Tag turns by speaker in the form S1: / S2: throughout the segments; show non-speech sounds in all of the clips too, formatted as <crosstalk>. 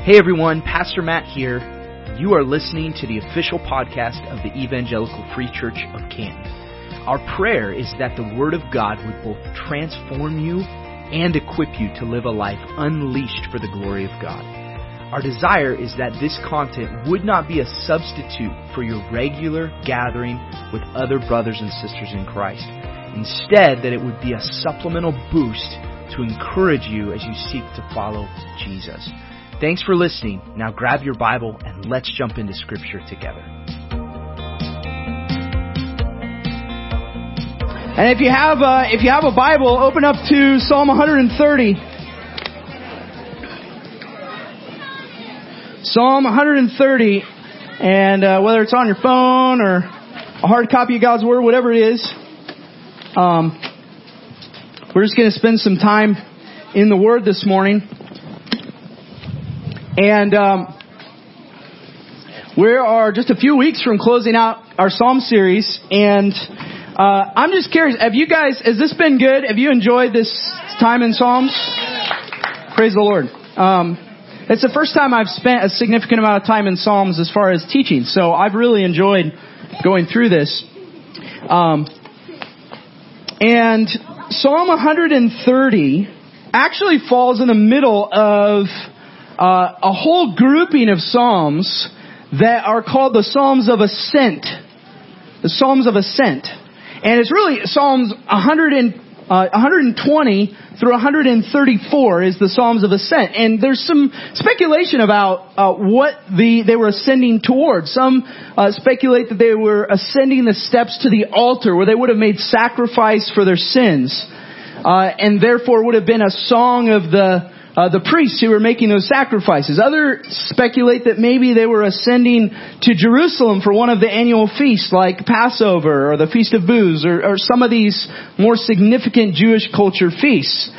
S1: Hey everyone, Pastor Matt here. You are listening to the official podcast of the Evangelical Free Church of Canton. Our prayer is that the Word of God would both transform you and equip you to live a life unleashed for the glory of God. Our desire is that this content would not be a substitute for your regular gathering with other brothers and sisters in Christ. Instead, that it would be a supplemental boost to encourage you as you seek to follow Jesus. Thanks for listening. Now grab your Bible and let's jump into Scripture together.
S2: And if you have a, if you have a Bible, open up to Psalm 130. Psalm 130, and uh, whether it's on your phone or a hard copy of God's Word, whatever it is, um, we're just going to spend some time in the Word this morning. And um, we are just a few weeks from closing out our Psalm series, and uh, I'm just curious: Have you guys? Has this been good? Have you enjoyed this time in Psalms? Praise the Lord. Um, it's the first time I've spent a significant amount of time in Psalms as far as teaching, so I've really enjoyed going through this. Um, and Psalm 130 actually falls in the middle of uh, a whole grouping of psalms that are called the Psalms of Ascent. The Psalms of Ascent. And it's really Psalms 100 and, uh, 120 through 134 is the Psalms of Ascent. And there's some speculation about uh, what the they were ascending towards. Some uh, speculate that they were ascending the steps to the altar where they would have made sacrifice for their sins. Uh, and therefore would have been a song of the uh, the priests who were making those sacrifices. Others speculate that maybe they were ascending to Jerusalem for one of the annual feasts like Passover or the Feast of Booths or, or some of these more significant Jewish culture feasts.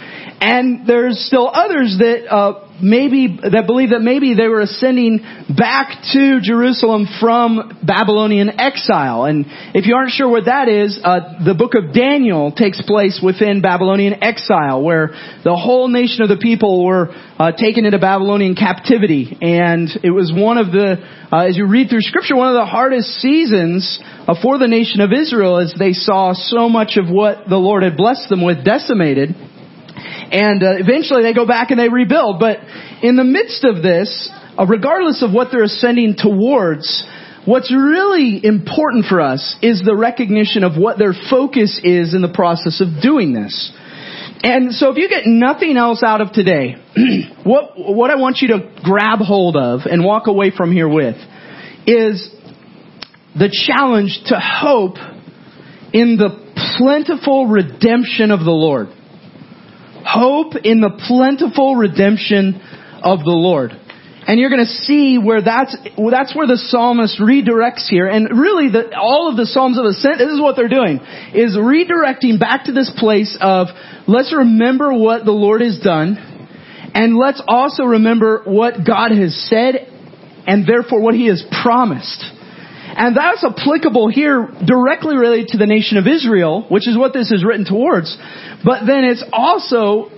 S2: And there's still others that uh, maybe that believe that maybe they were ascending back to Jerusalem from Babylonian exile. And if you aren't sure what that is, uh, the book of Daniel takes place within Babylonian exile, where the whole nation of the people were uh, taken into Babylonian captivity. And it was one of the, uh, as you read through Scripture, one of the hardest seasons uh, for the nation of Israel as they saw so much of what the Lord had blessed them with decimated. And uh, eventually they go back and they rebuild. But in the midst of this, uh, regardless of what they're ascending towards, what's really important for us is the recognition of what their focus is in the process of doing this. And so if you get nothing else out of today, <clears throat> what, what I want you to grab hold of and walk away from here with is the challenge to hope in the plentiful redemption of the Lord. Hope in the plentiful redemption of the Lord. And you're going to see where that's, that's where the psalmist redirects here. And really, the, all of the Psalms of Ascent, this is what they're doing, is redirecting back to this place of, let's remember what the Lord has done, and let's also remember what God has said, and therefore what He has promised. And that's applicable here directly related to the nation of Israel, which is what this is written towards. But then it's also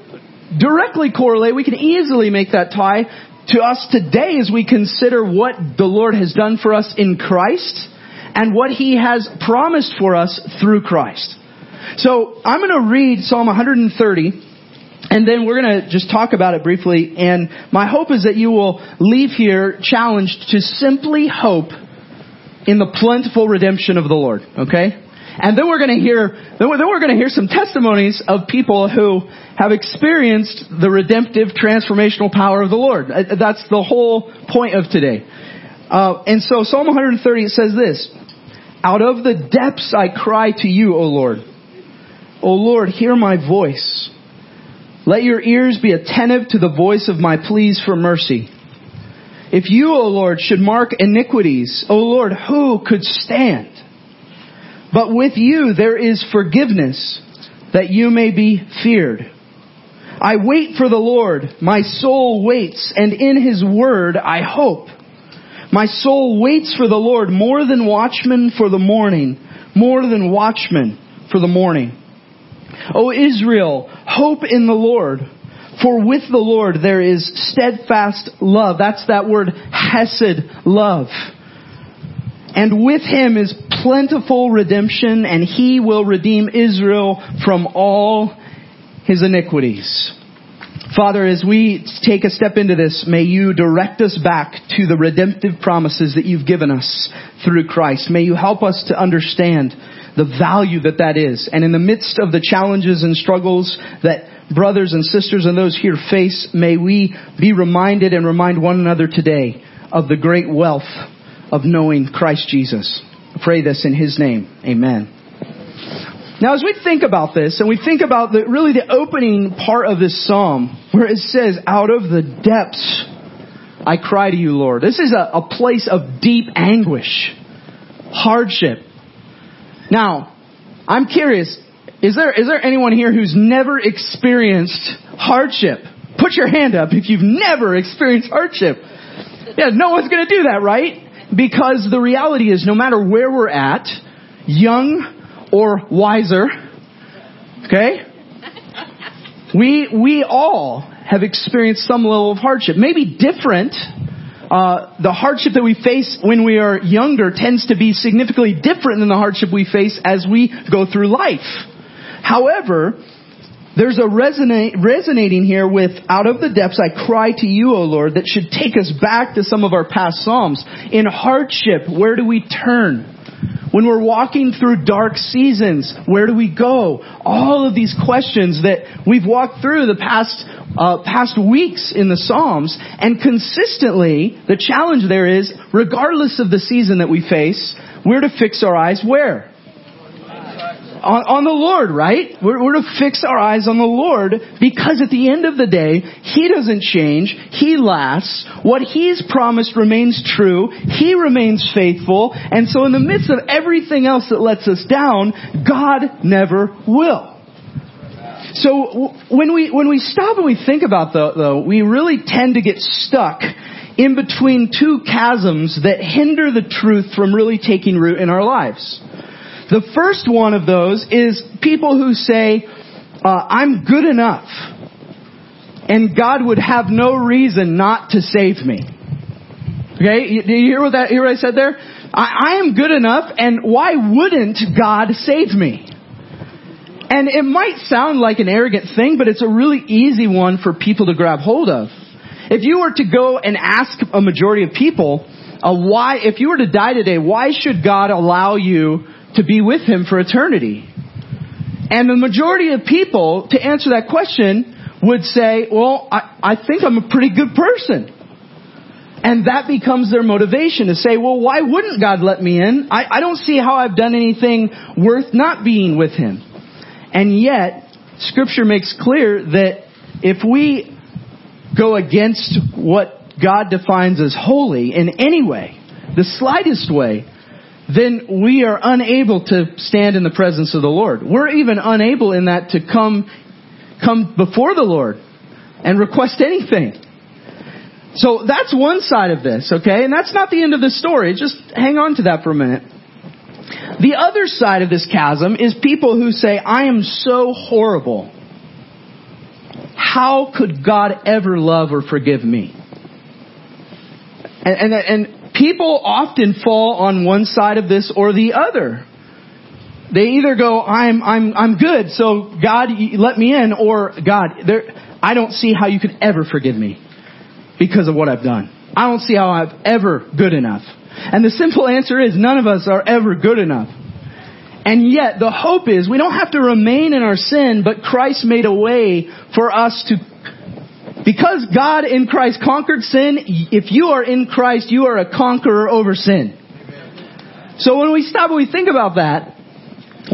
S2: directly correlate. We can easily make that tie to us today as we consider what the Lord has done for us in Christ and what He has promised for us through Christ. So I'm going to read Psalm 130 and then we're going to just talk about it briefly. And my hope is that you will leave here challenged to simply hope in the plentiful redemption of the Lord. Okay? And then we're going to hear, then we're, we're going to hear some testimonies of people who have experienced the redemptive transformational power of the Lord. Uh, that's the whole point of today. Uh, and so Psalm 130 says this, Out of the depths I cry to you, O Lord. O Lord, hear my voice. Let your ears be attentive to the voice of my pleas for mercy. If you, O Lord, should mark iniquities, O Lord, who could stand? But with you there is forgiveness, that you may be feared. I wait for the Lord. My soul waits, and in his word I hope. My soul waits for the Lord more than watchmen for the morning, more than watchmen for the morning. O Israel, hope in the Lord. For with the Lord there is steadfast love. That's that word hesed love. And with him is plentiful redemption, and he will redeem Israel from all his iniquities. Father, as we take a step into this, may you direct us back to the redemptive promises that you've given us through Christ. May you help us to understand the value that that is. And in the midst of the challenges and struggles that brothers and sisters and those here face, may we be reminded and remind one another today of the great wealth of knowing Christ Jesus. I pray this in His name. Amen. Now, as we think about this, and we think about the, really the opening part of this psalm, where it says, out of the depths I cry to you, Lord. This is a, a place of deep anguish, hardship. Now, I'm curious, is there, is there anyone here who's never experienced hardship? Put your hand up if you've never experienced hardship. Yeah, no one's gonna do that, right? Because the reality is no matter where we're at, young or wiser, okay? We, we all have experienced some level of hardship. Maybe different. Uh, the hardship that we face when we are younger tends to be significantly different than the hardship we face as we go through life. However, there's a resonate, resonating here with, out of the depths I cry to you, O Lord, that should take us back to some of our past Psalms. In hardship, where do we turn? When we're walking through dark seasons, where do we go? All of these questions that we've walked through the past, uh, past weeks in the Psalms, and consistently, the challenge there is, regardless of the season that we face, we're to fix our eyes where? On, on the Lord, right? We're, we're to fix our eyes on the Lord because at the end of the day, He doesn't change. He lasts. What He's promised remains true. He remains faithful. And so in the midst of everything else that lets us down, God never will. So when we, when we stop and we think about though, we really tend to get stuck in between two chasms that hinder the truth from really taking root in our lives. The first one of those is people who say, uh, I'm good enough. And God would have no reason not to save me. Okay? You, you hear what that, hear what I said there? I, I am good enough and why wouldn't God save me? And it might sound like an arrogant thing, but it's a really easy one for people to grab hold of. If you were to go and ask a majority of people, uh, why, if you were to die today, why should God allow you to be with him for eternity. And the majority of people, to answer that question, would say, well, I, I think I'm a pretty good person. And that becomes their motivation to say, well, why wouldn't God let me in? I, I don't see how I've done anything worth not being with Him. And yet, Scripture makes clear that if we go against what God defines as holy in any way, the slightest way, then we are unable to stand in the presence of the Lord. We're even unable in that to come, come before the Lord and request anything. So that's one side of this, okay? And that's not the end of the story. Just hang on to that for a minute. The other side of this chasm is people who say, I am so horrible. How could God ever love or forgive me? And, and, and people often fall on one side of this or the other. They either go, I'm, I'm, I'm good, so God, let me in, or God, there, I don't see how you could ever forgive me because of what I've done. I don't see how I'm ever good enough. And the simple answer is none of us are ever good enough. And yet the hope is we don't have to remain in our sin, but Christ made a way for us to because God in Christ conquered sin, if you are in Christ, you are a conqueror over sin. So when we stop and we think about that,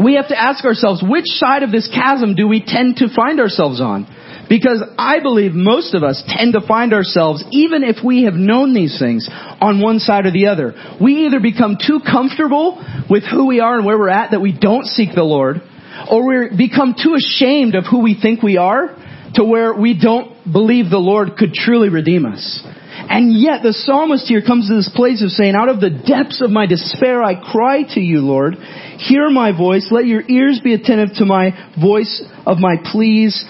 S2: we have to ask ourselves, which side of this chasm do we tend to find ourselves on? Because I believe most of us tend to find ourselves, even if we have known these things, on one side or the other. We either become too comfortable with who we are and where we're at that we don't seek the Lord, or we become too ashamed of who we think we are to where we don't believe the Lord could truly redeem us. And yet the psalmist here comes to this place of saying, out of the depths of my despair I cry to you, Lord. Hear my voice. Let your ears be attentive to my voice of my pleas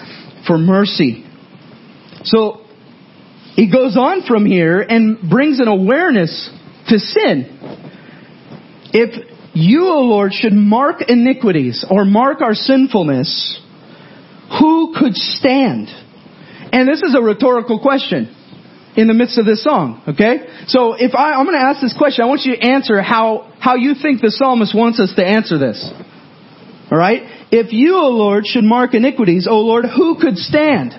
S2: for mercy. So he goes on from here and brings an awareness to sin. If you, O Lord, should mark iniquities or mark our sinfulness, who could stand? And this is a rhetorical question in the midst of this song, okay? So if I, I'm going to ask this question, I want you to answer how, how you think the psalmist wants us to answer this. Alright? If you, O Lord, should mark iniquities, O Lord, who could stand?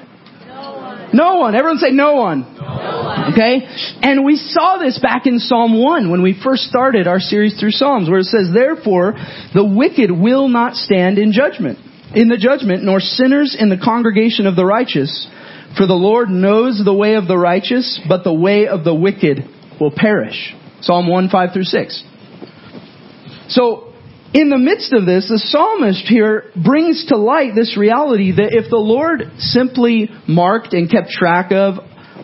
S3: No one.
S2: No one. Everyone say no one.
S3: No one.
S2: Okay? And we saw this back in Psalm 1 when we first started our series through Psalms where it says, Therefore, the wicked will not stand in judgment, in the judgment, nor sinners in the congregation of the righteous. For the Lord knows the way of the righteous, but the way of the wicked will perish. Psalm 1, 5 through 6. So, in the midst of this, the psalmist here brings to light this reality that if the Lord simply marked and kept track of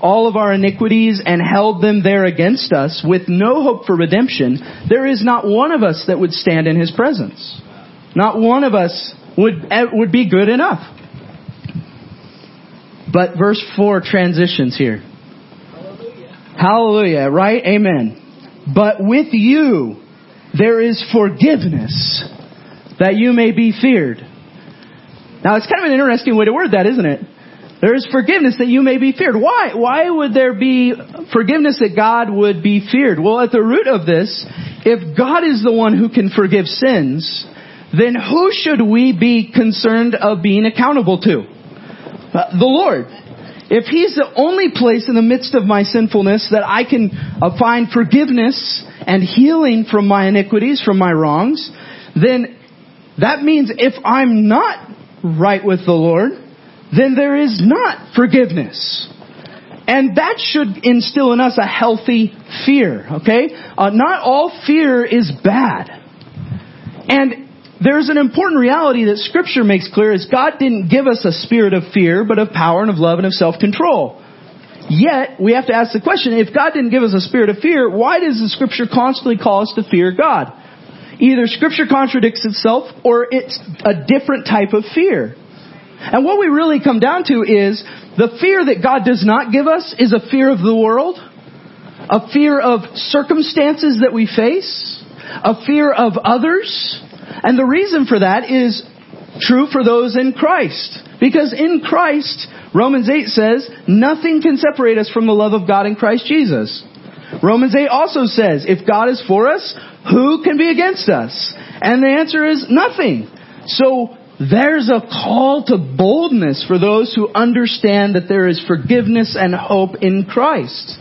S2: all of our iniquities and held them there against us with no hope for redemption, there is not one of us that would stand in His presence. Not one of us would, eh, would be good enough. But verse 4 transitions here. Hallelujah, right? Amen. But with you there is forgiveness that you may be feared. Now it's kind of an interesting way to word that, isn't it? There is forgiveness that you may be feared. Why? Why would there be forgiveness that God would be feared? Well, at the root of this, if God is the one who can forgive sins, then who should we be concerned of being accountable to? Uh, the Lord. If He's the only place in the midst of my sinfulness that I can uh, find forgiveness and healing from my iniquities, from my wrongs, then that means if I'm not right with the Lord, then there is not forgiveness. And that should instill in us a healthy fear, okay? Uh, not all fear is bad. And there's an important reality that scripture makes clear is God didn't give us a spirit of fear, but of power and of love and of self-control. Yet, we have to ask the question, if God didn't give us a spirit of fear, why does the scripture constantly call us to fear God? Either scripture contradicts itself or it's a different type of fear. And what we really come down to is the fear that God does not give us is a fear of the world, a fear of circumstances that we face, a fear of others. And the reason for that is true for those in Christ. Because in Christ, Romans 8 says, nothing can separate us from the love of God in Christ Jesus. Romans 8 also says, if God is for us, who can be against us? And the answer is nothing. So there's a call to boldness for those who understand that there is forgiveness and hope in Christ.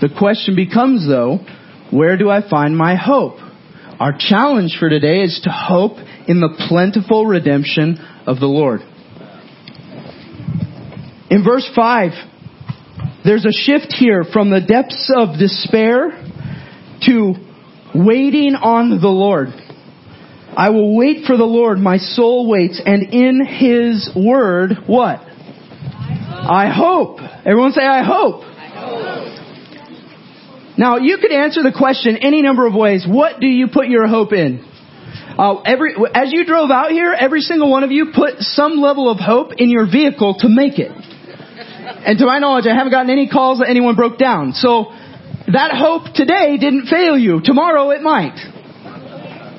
S2: The question becomes though, where do I find my hope? Our challenge for today is to hope in the plentiful redemption of the Lord. In verse 5, there's a shift here from the depths of despair to waiting on the Lord. I will wait for the Lord, my soul waits, and in His word, what? I hope. Everyone say, I hope. Now, you could answer the question any number of ways. What do you put your hope in? Uh, every, as you drove out here, every single one of you put some level of hope in your vehicle to make it. And to my knowledge, I haven't gotten any calls that anyone broke down. So, that hope today didn't fail you. Tomorrow it might.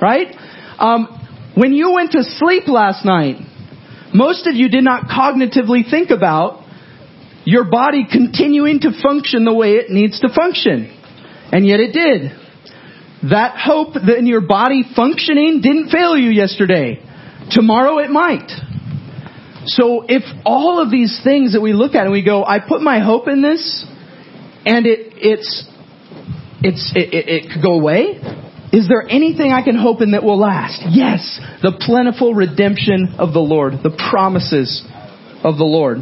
S2: Right? Um, when you went to sleep last night, most of you did not cognitively think about your body continuing to function the way it needs to function. And yet it did. That hope that in your body functioning didn't fail you yesterday. Tomorrow it might. So if all of these things that we look at and we go, I put my hope in this, and it, it's, it's, it, it, it could go away, is there anything I can hope in that will last? Yes, the plentiful redemption of the Lord, the promises of the Lord.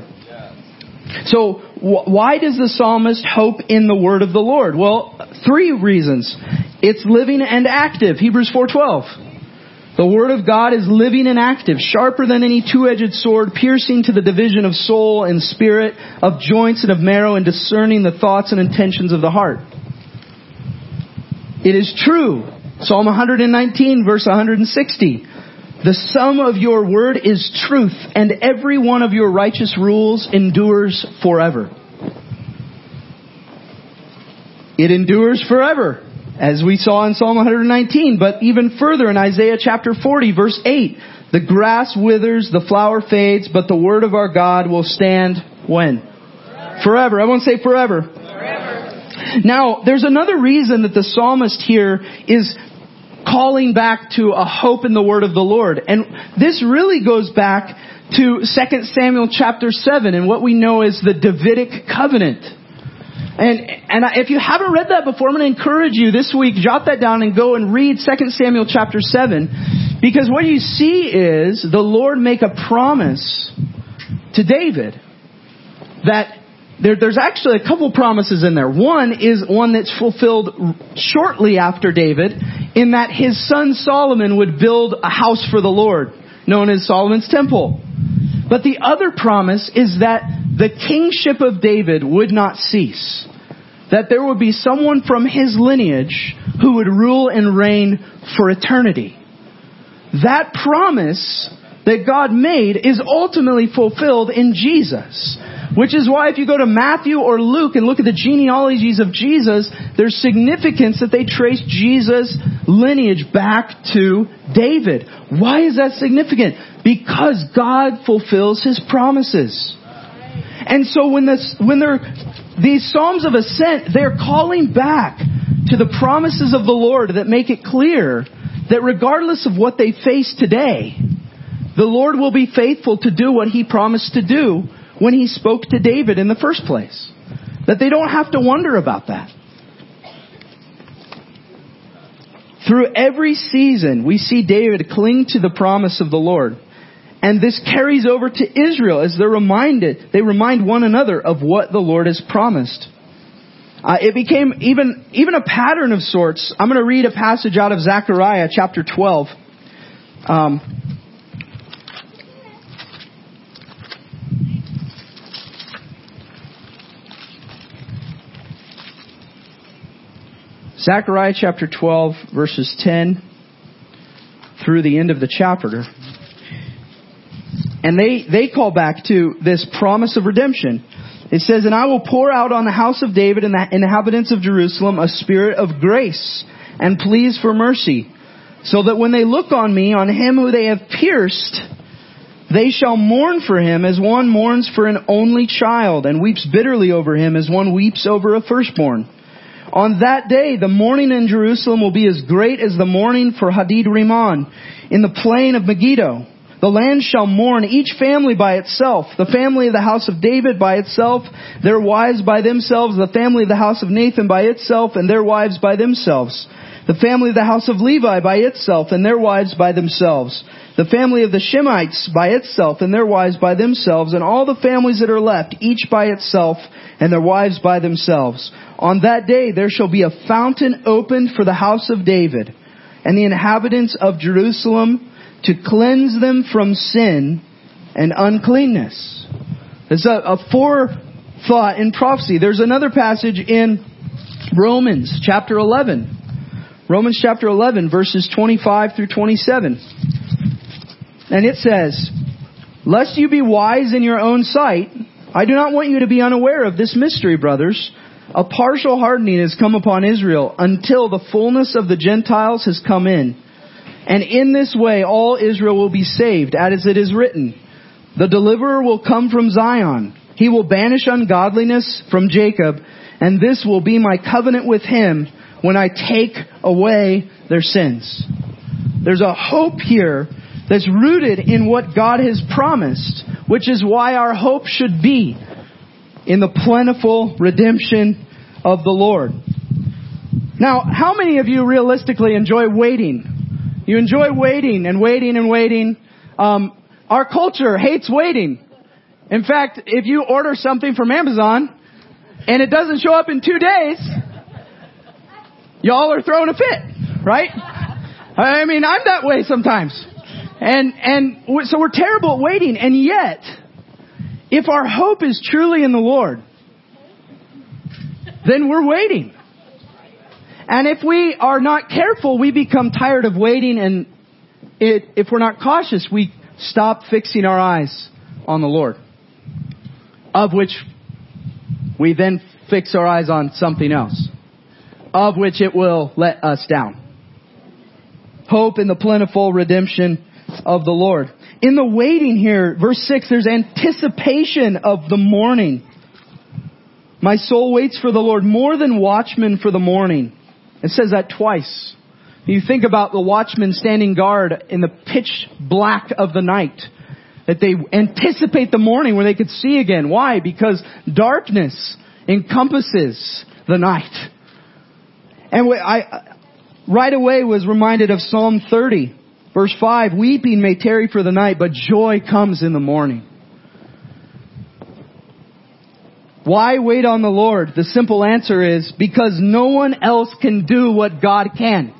S2: So, why does the psalmist hope in the word of the Lord? Well, three reasons. It's living and active. Hebrews 4:12. The word of God is living and active, sharper than any two-edged sword, piercing to the division of soul and spirit, of joints and of marrow, and discerning the thoughts and intentions of the heart. It is true. Psalm 119 verse 160. The sum of your word is truth, and every one of your righteous rules endures forever. It endures forever, as we saw in Psalm 119, but even further in Isaiah chapter 40, verse 8. The grass withers, the flower fades, but the word of our God will stand when? Forever. forever. Everyone say forever.
S3: Forever.
S2: Now, there's another reason that the psalmist here is calling back to a hope in the word of the Lord. And this really goes back to 2 Samuel chapter 7 and what we know as the Davidic covenant. And, and if you haven't read that before, I'm going to encourage you this week, jot that down and go and read 2 Samuel chapter 7. Because what you see is the Lord make a promise to David that there, there's actually a couple promises in there. One is one that's fulfilled shortly after David, in that his son Solomon would build a house for the Lord, known as Solomon's Temple. But the other promise is that the kingship of David would not cease. That there would be someone from his lineage who would rule and reign for eternity. That promise that God made is ultimately fulfilled in Jesus. Which is why if you go to Matthew or Luke and look at the genealogies of Jesus, there's significance that they trace Jesus' lineage back to David. Why is that significant? Because God fulfills His promises. And so when this, when they're, these Psalms of Ascent, they're calling back to the promises of the Lord that make it clear that regardless of what they face today, the Lord will be faithful to do what He promised to do when he spoke to David in the first place. That they don't have to wonder about that. Through every season, we see David cling to the promise of the Lord. And this carries over to Israel as they're reminded, they remind one another of what the Lord has promised. Uh, it became even, even a pattern of sorts. I'm going to read a passage out of Zechariah chapter 12. Um, Zechariah chapter 12, verses 10 through the end of the chapter. And they, they call back to this promise of redemption. It says, And I will pour out on the house of David and the inhabitants of Jerusalem a spirit of grace and pleas for mercy, so that when they look on me, on him who they have pierced, they shall mourn for him as one mourns for an only child, and weeps bitterly over him as one weeps over a firstborn. On that day, the mourning in Jerusalem will be as great as the mourning for Hadad Rimmon in the plain of Megiddo. The land shall mourn, each family by itself, the family of the house of David by itself, their wives by themselves, the family of the house of Nathan by itself, and their wives by themselves, the family of the house of Levi by itself, and their wives by themselves, the family of the Shimeites by itself, and their wives by themselves, and all the families that are left, each by itself, and their wives by themselves. On that day there shall be a fountain opened for the house of David and the inhabitants of Jerusalem to cleanse them from sin and uncleanness. There's a, a forethought in prophecy. There's another passage in Romans chapter 11. Romans chapter 11 verses 25 through 27. And it says, Lest you be wise in your own sight, I do not want you to be unaware of this mystery, brothers. A partial hardening has come upon Israel until the fullness of the Gentiles has come in. And in this way all Israel will be saved, as it is written. The deliverer will come from Zion. He will banish ungodliness from Jacob, and this will be my covenant with him when I take away their sins. There's a hope here that's rooted in what God has promised, which is why our hope should be in the plentiful redemption of the Lord. Now, how many of you realistically enjoy waiting? You enjoy waiting and waiting and waiting. Um, our culture hates waiting. In fact, if you order something from Amazon and it doesn't show up in two days, y'all are throwing a fit, right? I mean, I'm that way sometimes. And, and so we're terrible at waiting. And yet, if our hope is truly in the Lord, then we're waiting. And if we are not careful, we become tired of waiting and it, if we're not cautious, we stop fixing our eyes on the Lord. Of which we then fix our eyes on something else. Of which it will let us down. Hope in the plentiful redemption of the Lord. In the waiting here, verse 6, there's anticipation of the morning. My soul waits for the Lord more than watchmen for the morning. It says that twice. You think about the watchmen standing guard in the pitch black of the night. That they anticipate the morning where they could see again. Why? Because darkness encompasses the night. And I, right away was reminded of Psalm 30, verse 5. Weeping may tarry for the night, but joy comes in the morning. Why wait on the Lord? The simple answer is because no one else can do what God can.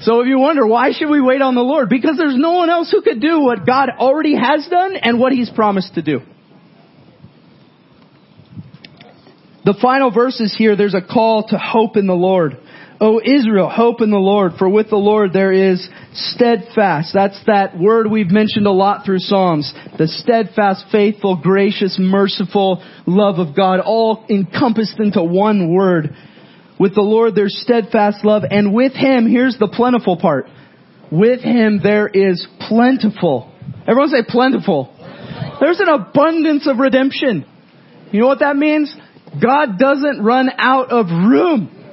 S2: So if you wonder, why should we wait on the Lord? Because there's no one else who could do what God already has done and what He's promised to do. The final verses here, there's a call to hope in the Lord. O Israel, hope in the Lord, for with the Lord there is steadfast. That's that word we've mentioned a lot through Psalms. The steadfast, faithful, gracious, merciful love of God, all encompassed into one word. With the Lord there's steadfast love, and with Him, here's the plentiful part. With Him there is plentiful. Everyone say plentiful. There's an abundance of redemption. You know what that means? God doesn't run out of room.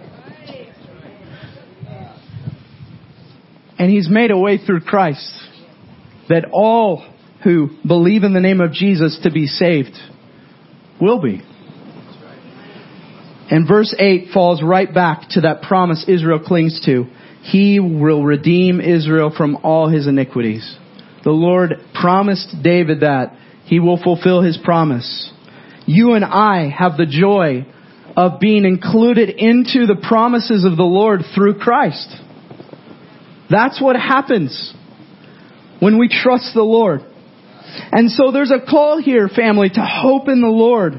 S2: And He's made a way through Christ that all who believe in the name of Jesus to be saved will be. And verse 8 falls right back to that promise Israel clings to. He will redeem Israel from all his iniquities. The Lord promised David that. He will fulfill his promise. You and I have the joy of being included into the promises of the Lord through Christ. That's what happens when we trust the Lord. And so there's a call here, family, to hope in the Lord.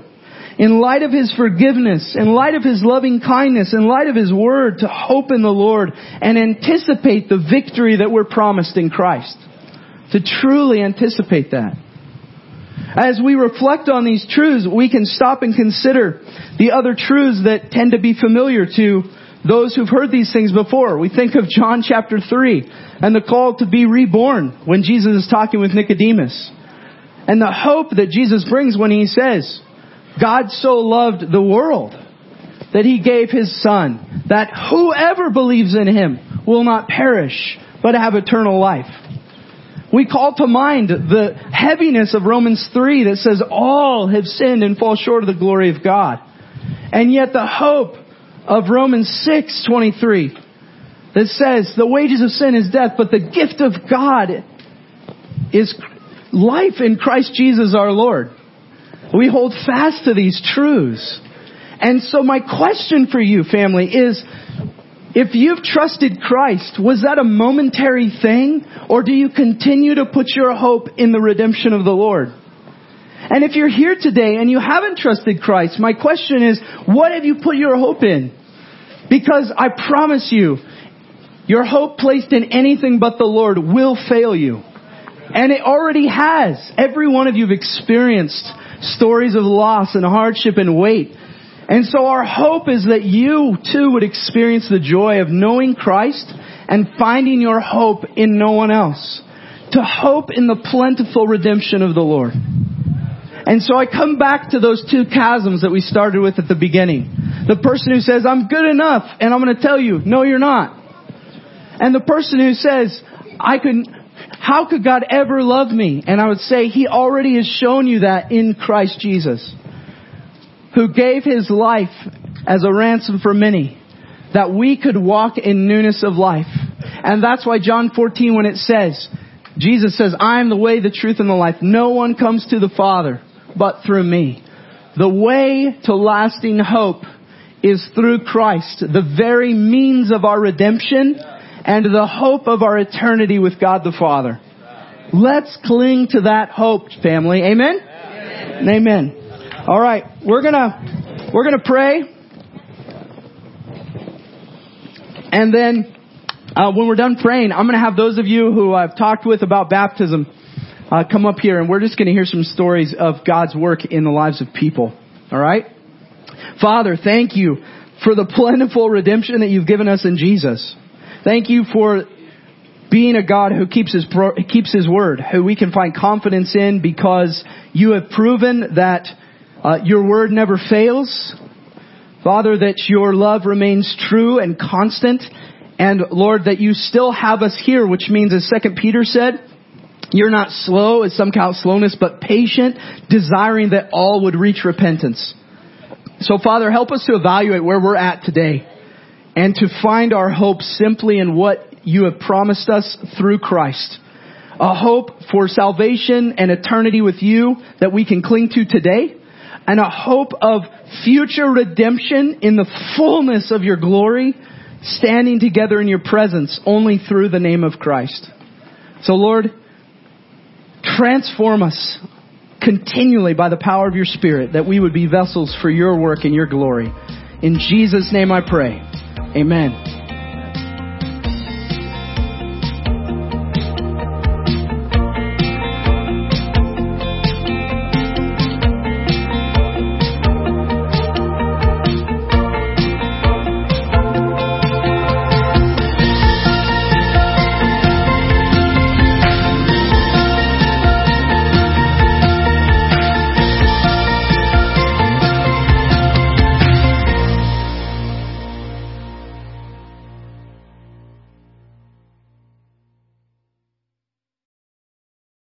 S2: In light of His forgiveness, in light of His loving kindness, in light of His word, to hope in the Lord and anticipate the victory that we're promised in Christ. To truly anticipate that. As we reflect on these truths, we can stop and consider the other truths that tend to be familiar to those who've heard these things before. We think of John chapter 3 and the call to be reborn when Jesus is talking with Nicodemus. And the hope that Jesus brings when he says, God so loved the world that he gave his son, that whoever believes in him will not perish, but have eternal life. We call to mind the heaviness of Romans 3 that says all have sinned and fall short of the glory of God. And yet the hope of Romans 6:23 that says the wages of sin is death, but the gift of God is life in Christ Jesus our Lord. We hold fast to these truths. And so my question for you, family, is if you've trusted Christ, was that a momentary thing? Or do you continue to put your hope in the redemption of the Lord? And if you're here today and you haven't trusted Christ, my question is, what have you put your hope in? Because I promise you, your hope placed in anything but the Lord will fail you. And it already has. Every one of you have experienced stories of loss and hardship and weight. And so our hope is that you too would experience the joy of knowing Christ and finding your hope in no one else. To hope in the plentiful redemption of the Lord. And so I come back to those two chasms that we started with at the beginning. The person who says, I'm good enough, and I'm going to tell you, no, you're not. And the person who says, I can, how could God ever love me? And I would say, He already has shown you that in Christ Jesus, who gave His life as a ransom for many, that we could walk in newness of life. And that's why John 14, when it says, Jesus says, I am the way, the truth, and the life. No one comes to the Father but through me. The way to lasting hope is through Christ, the very means of our redemption and the hope of our eternity with God the Father. Let's cling to that hope, family. Amen? Amen. Amen. All right, we're gonna we're gonna pray, and then uh, when we're done praying, I'm going to have those of you who I've talked with about baptism uh, come up here, and we're just going to hear some stories of God's work in the lives of people. All right? Father, thank you for the plentiful redemption that you've given us in Jesus. Thank you for being a God who keeps his, pro- keeps his word, who we can find confidence in because you have proven that uh, your word never fails. Father, that your love remains true and constant. And Lord, that you still have us here, which means as 2 Peter said, you're not slow as some count slowness, but patient, desiring that all would reach repentance. So Father, help us to evaluate where we're at today and to find our hope simply in what you have promised us through Christ. A hope for salvation and eternity with you that we can cling to today and a hope of future redemption in the fullness of your glory, standing together in your presence only through the name of Christ. So Lord, transform us continually by the power of your Spirit that we would be vessels for your work and your glory. In Jesus' name I pray. Amen.